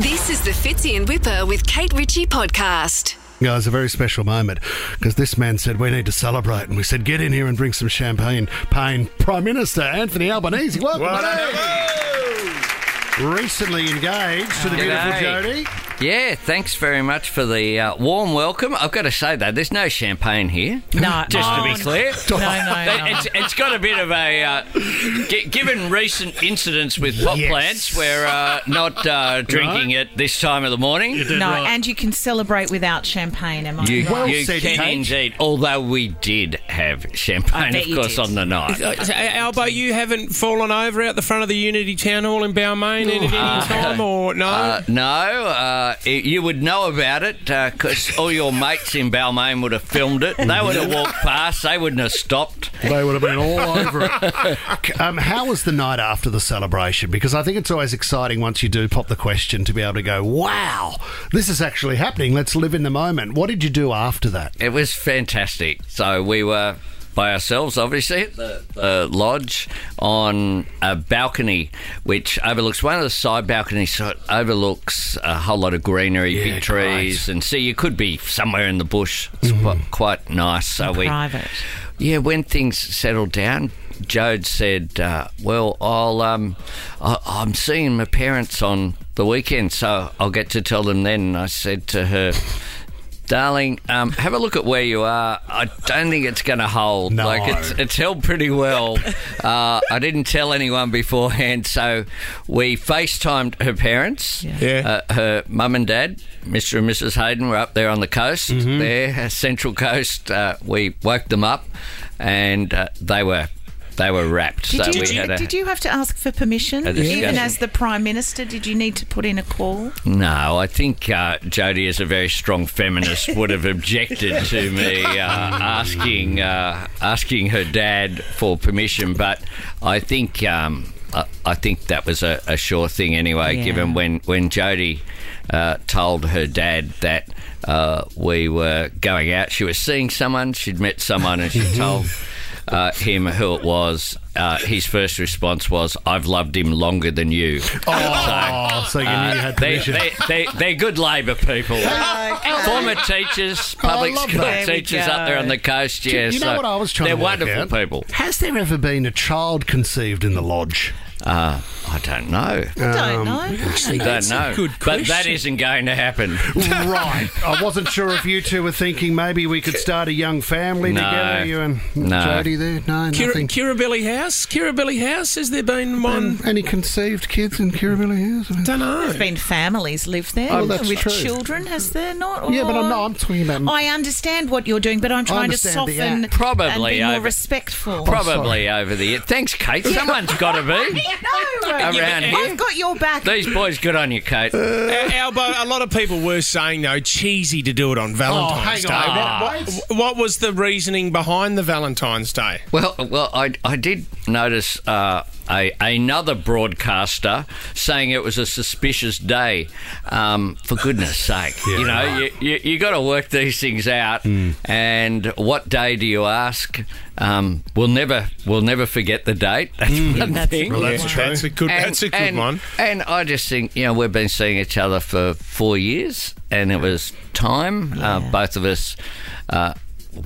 This is the Fitzy and Whipper with Kate Ritchie podcast. Yeah, it was a very special moment because this man said we need to celebrate, and we said get in here and drink some champagne. Pain, Prime Minister Anthony Albanese, welcome. Recently engaged to the beautiful G'day. Jodie. Yeah, thanks very much for the uh, warm welcome. I've got to say though, there's no champagne here. No. just to be clear. No, no, no. It's, it's got a bit of a, uh, gi- given recent incidents with pot Yes. plants, we're uh, not uh, drinking it this time of the morning. No, and you can celebrate without champagne, am I You, right? Well you said, can Kate. indeed, although we did have champagne, of course, on the night. Uh, so, Albo, you haven't fallen over out the front of the Unity Town Hall in Balmain at any time, or no? Uh, no, uh, it- you would know about it because all your mates in Balmain would have filmed it. They would have walked past. They wouldn't have stopped. They would have been all over it. Um, how was the night after the celebration? Because I think it's always exciting once you do pop the question to be able to go, wow, this is actually happening. Let's live in the moment. What did you do after that? It was fantastic. So we were by ourselves, obviously, at the, the lodge on a balcony which overlooks one of the side balconies. So it overlooks a whole lot of greenery, Yeah, big trees, and see you could be somewhere in the bush. It's Mm-hmm. quite, quite nice. So we Private. Yeah, when things settled down, Jode said, uh, "Well, I'll um, I, I'm seeing my parents on the weekend, so I'll get to tell them then." And I said to her. Darling, um, have a look at where you are. I don't think it's going to hold. No. Like it's it's held pretty well. Uh, I didn't tell anyone beforehand, so we FaceTimed her parents. Yeah. Uh, her mum and dad, Mr. and Mrs. Haydon, were up there on the coast, there, uh, Central Coast. Uh, we woke them up, and uh, they were they were wrapped. Did, so you, we had a did you have to ask for permission? Even as the Prime Minister, did you need to put in a call? no. I think uh, Jodie, as a very strong feminist, would have objected to me uh, asking uh, asking her dad for permission. But I think. Um, I- I think that was a, a sure thing anyway, Yeah. given when, when Jodie uh, told her dad that uh, we were going out. She was seeing someone, she'd met someone, and she told uh, him who it was. Uh, his first response was, I've loved him longer than you. Oh, so you knew you had They, permission. they, they, they're good Labor people. Former teachers, public love school that. Teachers up there on the coast. Do you- Yeah, you know so what I was trying to do? They're to work wonderful out? people. Has there ever been a child conceived in the lodge? Uh, I don't know. Don't know. don't know. good but that question. isn't going to happen. right. I wasn't sure if you two were thinking maybe we could start a young family No. together. You and No. Jodie there? No, Kira, nothing. Kirribilli House? Kirribilli House? Has there been one? Um, any conceived kids in Kirribilli House? I don't know. There's been families live there Oh, that's with true. children, has there not? Yeah, but I'm not. I'm talking about. I understand what you're doing, but I'm trying to soften. Probably and be more respectful. Probably over the. Thanks, Kate. Someone's got to be. no, Around here. I've got your back. These boys, good on you, Kate. Uh, Al- Albo, a lot of people were saying, though, cheesy to do it on oh, Valentine's hang on. Day. What, what, what was the reasoning behind the Valentine's Day? Well, well, I, I did notice uh, a, another broadcaster saying it was a suspicious day. Um, for goodness sake, you know, you, you, you got to work these things out. And what day do you ask? Um, we'll never we'll never forget the date. That's one That's a thing. good that's one. true. That's a good, And- that's a good and- one. And I just think, you know, we've been seeing each other for four years, and it was time. Uh, both of us uh,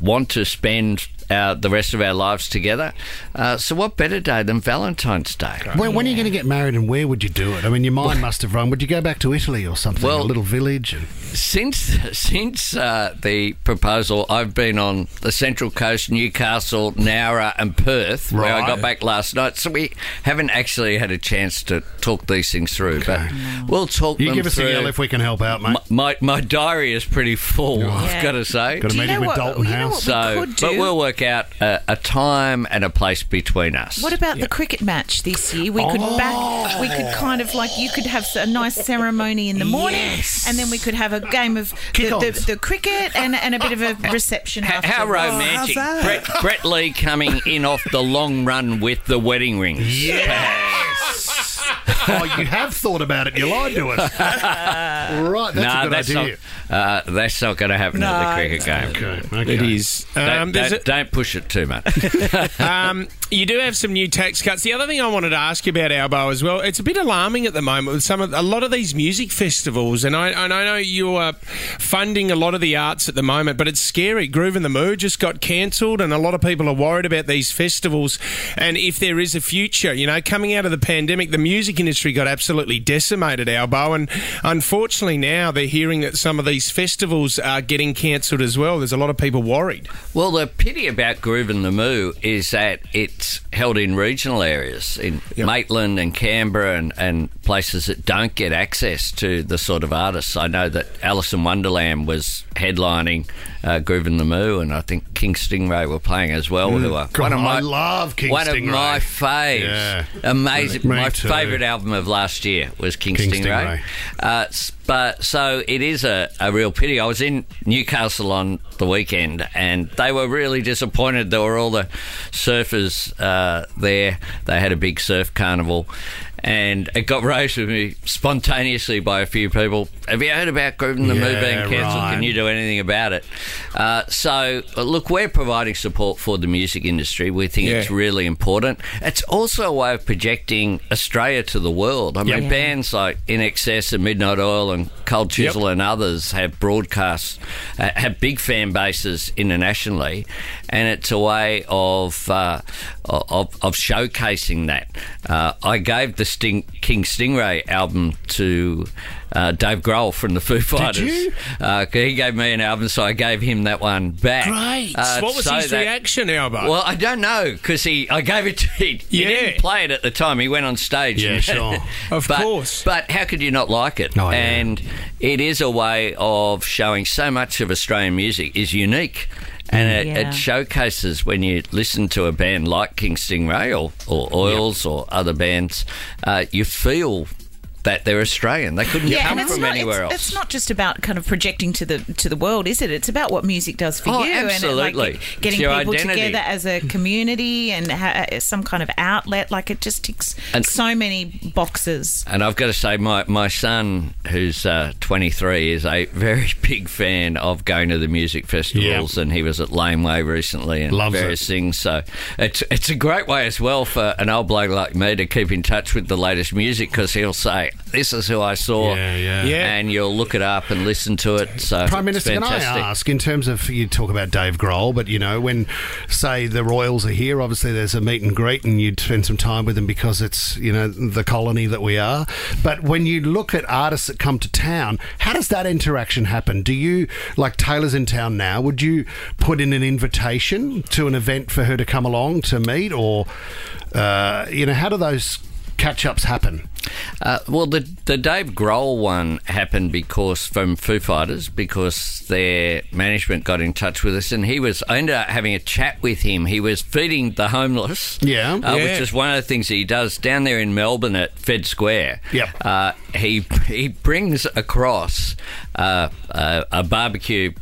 want to spend our, the rest of our lives together. Uh, so, what better day than Valentine's Day? when, when are you going to get married and where would you do it? I mean, your mind must have run. Would you go back to Italy or something? Well- a little village? And, Since since uh, the proposal, I've been on the Central Coast, Newcastle, Nowra, and Perth, where I got back last night. So we haven't actually had a chance to talk these things through, but we'll talk you them give us through. a yell if we can help out, mate. My, my my diary is pretty full. I've got to say. Got a Do you meeting know with what- Dalton House. we So, could do? but we'll work out a, a time and a place between us. What about the cricket match this year? We could back. We could kind of like you could have a nice ceremony in the morning, and then we could have a game of the, Kick-ons. the, the cricket and, and a bit of a reception. H- after. how romantic! Brett, Brett Lee coming in off the long run with the wedding ring. Yes. oh, you have thought about it. You lied to us. right, that's no, a good that's idea. not. Uh, that's not going to happen at the No. cricket game. Okay, okay. It is. Don't, Um, don't, a- don't push it too much. Um, you do have some new tax cuts. The other thing I wanted to ask you about Albo as well, it's a bit alarming at the moment with some of a lot of these music festivals, and I, and I know you are funding a lot of the arts at the moment, but it's scary. Groovin the Moo just got cancelled, and a lot of people are worried about these festivals and if there is a future. You know, coming out of the pandemic, the music industry got absolutely decimated, Albo, and unfortunately now they're hearing that some of these festivals are getting cancelled as well. There's a lot of people worried. Well, the pity about Groovin the Moo is that it's held in regional areas, in Maitland and Canberra and, and places that don't get access to the sort of artists. I know that Alice in Wonderland was headlining uh, the Moo, and I think King Stingray were playing as well, who are Mm. God, one of my I love King one Stingray. of my faves. Yeah. Amazing. Me my too. favourite album of last year was King, King Stingray. Stingray. Uh, but so it is a, a real pity. I was in Newcastle on the weekend, and they were really disappointed. There were all the surfers uh, there. They had a big surf carnival, and it got raised with me spontaneously by a few people. Have you heard about Groove the Yeah, being cancelled? right. Can you do anything about it? Uh, so, uh, look, we're providing support for the music industry. We think Yeah. it's really important. It's also a way of projecting Australia to the world. I mean, Yeah. bands like INXS and Midnight Oil and Cold Chisel and others have broadcasts, uh, have big fan bases internationally, and it's a way of uh, of, of showcasing that. Uh, I gave the Sting, King Stingray album to. Uh, Dave Grohl from the Foo Fighters. you? Uh, he gave me an album, so I gave him that one back. Great. Uh, what was so his that- reaction, Albo? well, I don't know because he, I gave it to him. he Yeah. didn't play it at the time. He went on stage. Yeah, and- sure. Of but, course. But how could you not like it? Oh, yeah. And it is a way of showing so much of Australian music is unique. And it, Yeah. it showcases when you listen to a band like King Stingray or, or Oils or other bands, uh, you feel that they're Australian. They couldn't come from not, anywhere it's, else. It's not just about kind of projecting to the to the world, is it? It's about what music does for Oh, you and absolutely. it, like getting people identity. together as a community and ha- some kind of outlet. Like it just ticks And- so many boxes. And I've got to say, my, my son, who's uh, 23, is a very big fan of going to the music festivals, and he was at Laneway recently and Loves various it. things. So it's it's a great way as well for an old bloke like me to keep in touch with the latest music because he'll say, "This is who I saw," Yeah, yeah. Yeah. and you'll look it up and listen to it. So Prime it's Minister, can I ask, in terms of you talk about Dave Grohl, but you know, when say the Royals are here, obviously there's a meet and greet, and you'd spend some time with them because it's you know the colony that we are. But when you look at artists that come to town, how does that interaction happen? Do you like Taylor's in town now? Would you put in an invitation to an event for her to come along to meet, or uh, you know, how do those catch ups happen? Uh, well, the the Dave Grohl one happened because from Foo Fighters because their management got in touch with us, and he was. I ended up having a chat with him. He was feeding the homeless, Yeah. uh, Yeah. which is one of the things he does down there in Melbourne at Fed Square. Yep. Uh, he he brings across uh, a, a barbecue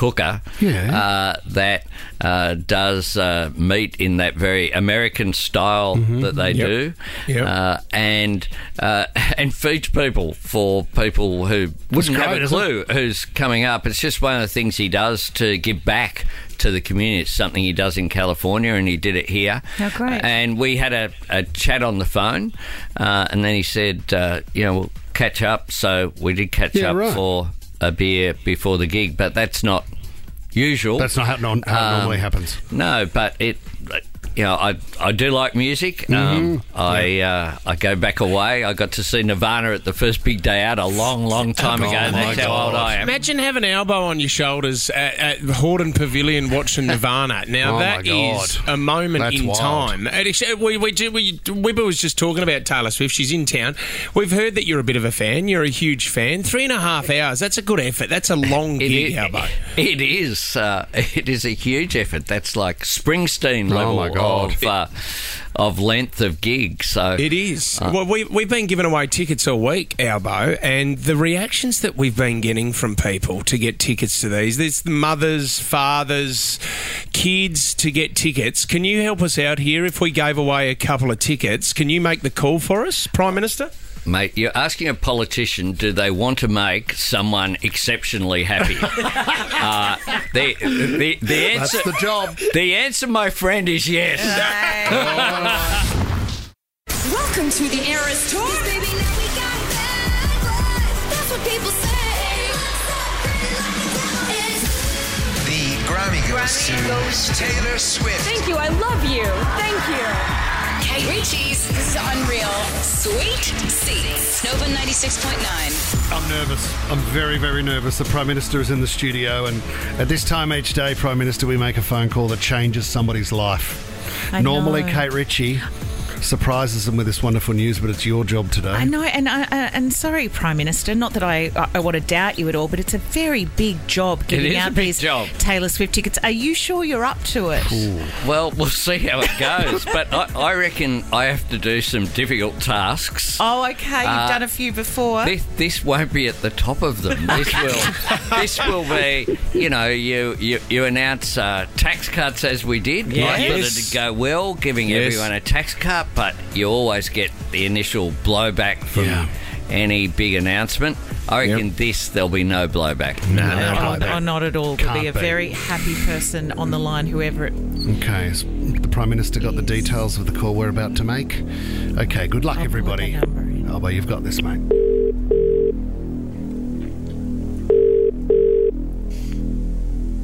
cooker Yeah. uh, that uh, does uh, meat in that very American style that they Yep. do, Yep. uh, and uh, and feeds people for people who wouldn't great, have a clue who's coming up. It's just one of the things he does to give back to the community. It's something he does in California, and he did it here. Oh, great. And we had a, a chat on the phone, uh, and then he said, uh, you know, we'll catch up. So we did catch Yeah, up right. for a beer before the gig, but that's not usual. That's not how, how Um, normally happens. No, but it. You know, I I do like music. Mm-hmm. Um, I uh, I go back away. I got to see Nirvana at the first big day out a long, long time Oh, ago. my That's how old I am. Imagine having an elbow on your shoulders at, at Hordern Pavilion watching Nirvana. Now Oh, that my God. is a moment That's in wild. time. And actually, we, we, do- we, Whipper was just talking about Taylor Swift. She's in town. We've heard that you're a bit of a fan. You're a huge fan. Three and a half hours. That's a good effort. That's a long It gig, is, Albo. it is. Uh, it is a huge effort. That's like Springsteen level. Oh, my God. Of uh, of length of gig. So It is. Uh. well, we, we've been giving away tickets all week, Albo, and the reactions that we've been getting from people to get tickets to these, there's mothers, fathers, kids to get tickets. Can you help us out here if we gave away a couple of tickets? Can you make the call for us, Prime Minister? Mate, you're asking a politician, do they want to make someone exceptionally happy? uh, the, the, the That's answer, the job. the answer, my friend, is yes. Welcome to the Eras Tour. Baby, now we got bad blood. That's what people say. The Grammy goes to Taylor Swift. Thank you. I love you. Thank you. Kate Ritchie's This is Unreal. Suite Seats. Nova 96.9. I'm nervous. I'm very, very nervous. The Prime Minister is in the studio, and at this time each day, Prime Minister, we make a phone call that changes somebody's life. I Normally, know. Kate Ritchie surprises them with this wonderful news, but it's your job today. I know, and I, uh, and sorry, Prime Minister. Not that I, I, I want to doubt you at all, but it's a very big job giving out a these job. Taylor Swift tickets. Are you sure you're up to it? Well, we'll see how it goes. but I, I reckon I have to do some difficult tasks. Oh, okay. You've Uh, done a few before. This, this won't be at the top of them. This will, this will be, you know, you you, you announce uh, tax cuts as we did. Yes. I thought it'd go well, giving Yes. everyone a tax cut, but you always get the initial blowback from Yeah. any big announcement. I reckon this there'll be no blowback. no, Oh, no, oh, not at all. There'll be a Can't be. very happy person on the line, whoever it. Okay, so the Prime Minister got the details of the call we're about to make. Okay, good luck, I'll everybody. the. Oh, but you've got this, mate.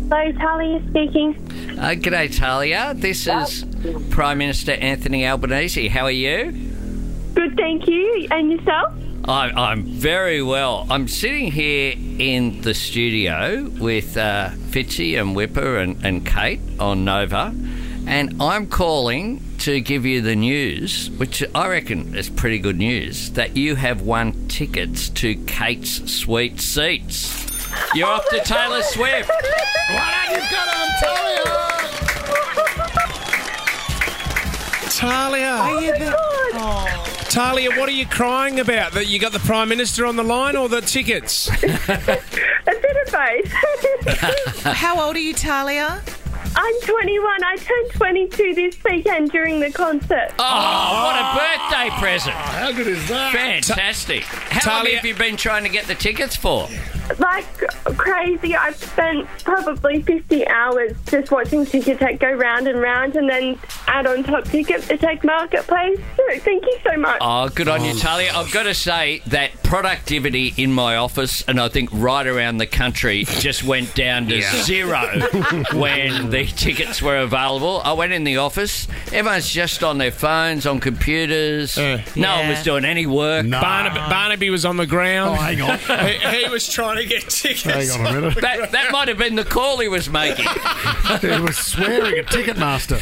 Hello, Talia speaking. Uh, g'day, Talia. This is Prime Minister Anthony Albanese. How are you? Good, thank you. And yourself? I, I'm very well. I'm sitting here in the studio with uh, Fitzy and Whipper and, and Kate on Nova, and I'm calling to give you the news, which I reckon is pretty good news, that you have won tickets to Kate's Suite Seats. You're off to Taylor Swift. Why don't you got him Talia. Talia, Oh my god! Talia, what are you crying about? That you got the Prime Minister on the line or the tickets? A bit of both. How old are you, Talia? I'm 21. I turned 22 this weekend during the concert. Oh, what a birthday present. Oh, how good is that? Fantastic. How long Talia- have you been trying to get the tickets for? Like crazy. I've spent probably 50 hours just watching Ticketek go round and round and then add on top Ticketek Marketplace. So thank you so much. Oh, good on you, Talia. I've got to say that productivity in my office, and I think right around the country, just went down to zero when the tickets were available. I went in the office, everyone's just on their phones, on computers. Uh, no one Yeah. was doing any work. No. Barnaby, Barnaby was on the ground. Oh, hang on. he, he was trying to get tickets. Hang on a minute. That, that might have been the call he was making. he was swearing at Ticketmaster.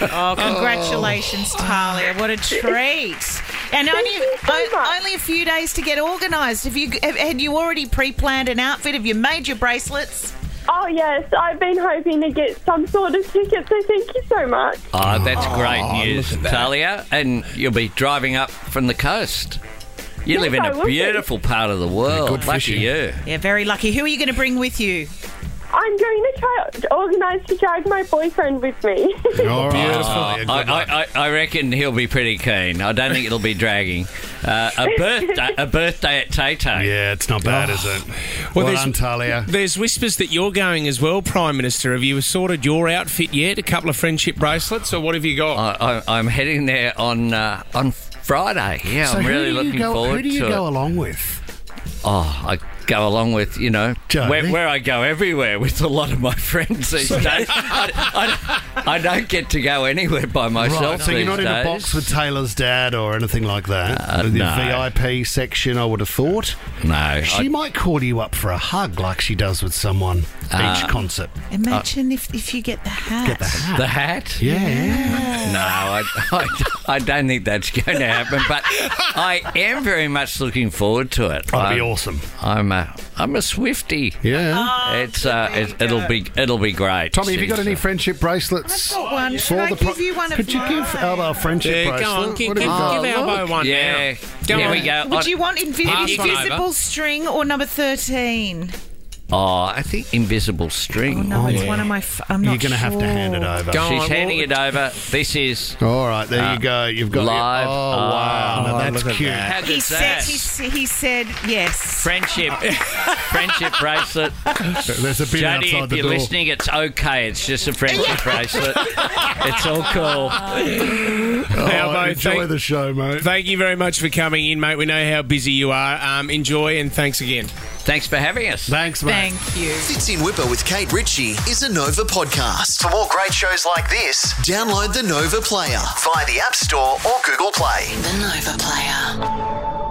Oh, congratulations, oh. Talia! What a treat! And only so o- only a few days to get organised. Have you have, had you already pre-planned an outfit? Have you made your bracelets? Oh, yes. I've been hoping to get some sort of ticket, so thank you so much. Ah, oh, that's great news, that. Talia. And you'll be driving up from the coast. You Yes, live in I a will be. beautiful part of the world. good Lucky fishing. you. Yeah, very lucky. Who are you going to bring with you? I'm going to try to organise to drag my boyfriend with me. All right. Beautiful. Talia, I. I, I, I reckon he'll be pretty keen. I don't think it'll be dragging. Uh, a birthday, a birthday at Tay Tay. yeah, it's not bad, is it? Well, Well, there's- done, Talia. There's whispers that you're going as well, Prime Minister. Have you sorted your outfit yet? A couple of friendship bracelets, or what have you got? I, I, I'm heading there on uh, on Friday. Yeah, So I'm really looking go, forward Who do you to go it. along with? Oh, I go along with you know where, where I go everywhere with a lot of my friends these days. I, I, I don't get to go anywhere by myself. Right, so you're these not in a box with Taylor's dad or anything like that. Uh, the no. VIP section, I would have thought. No, She I, might call you up for a hug like she does with someone each concert. Imagine if, if you get the hat. Get the hat. the hat. yeah. No, I, I, I don't think that's going to happen. But I am very much looking forward to it. That'd be awesome. I'm uh, a I'm a Swiftie. Yeah. It's uh, it, it'll be it'll be great. Tommy, have you got any uh, friendship bracelets? I've got one. for Should I the give you one of Could you give mine? Albo a friendship Yeah, bracelet? go on, give, What give, have you got? give Albo one Yeah, now. Go here on. we go. Would On- you want invi- Pass one invisible string or number 13? Oh, I think invisible string. Oh, no, it's one of my. F- I'm not You're going to have to hand it sure. over. Go She's on, handing well- it over. This is All right, there you go. You've got Live. Your, oh, wow. Oh, Now that's look at cute. that. how He good's said, that? he, s- he said yes. Friendship, friendship bracelet. There's a bin Jodie, outside if the you're door. listening, it's okay. It's just a friendship bracelet. It's all cool. Oh, Albo, enjoy thank- the show, mate. Thank you very much for coming in, mate. We know how busy you are. Um, enjoy and thanks again. Thanks for having us. Thanks, mate. Thank you. Fitzy and Whipper with Kate Ritchie is a Nova podcast. For more great shows like this, download the Nova Player via the App Store or Google Play. The Nova Player.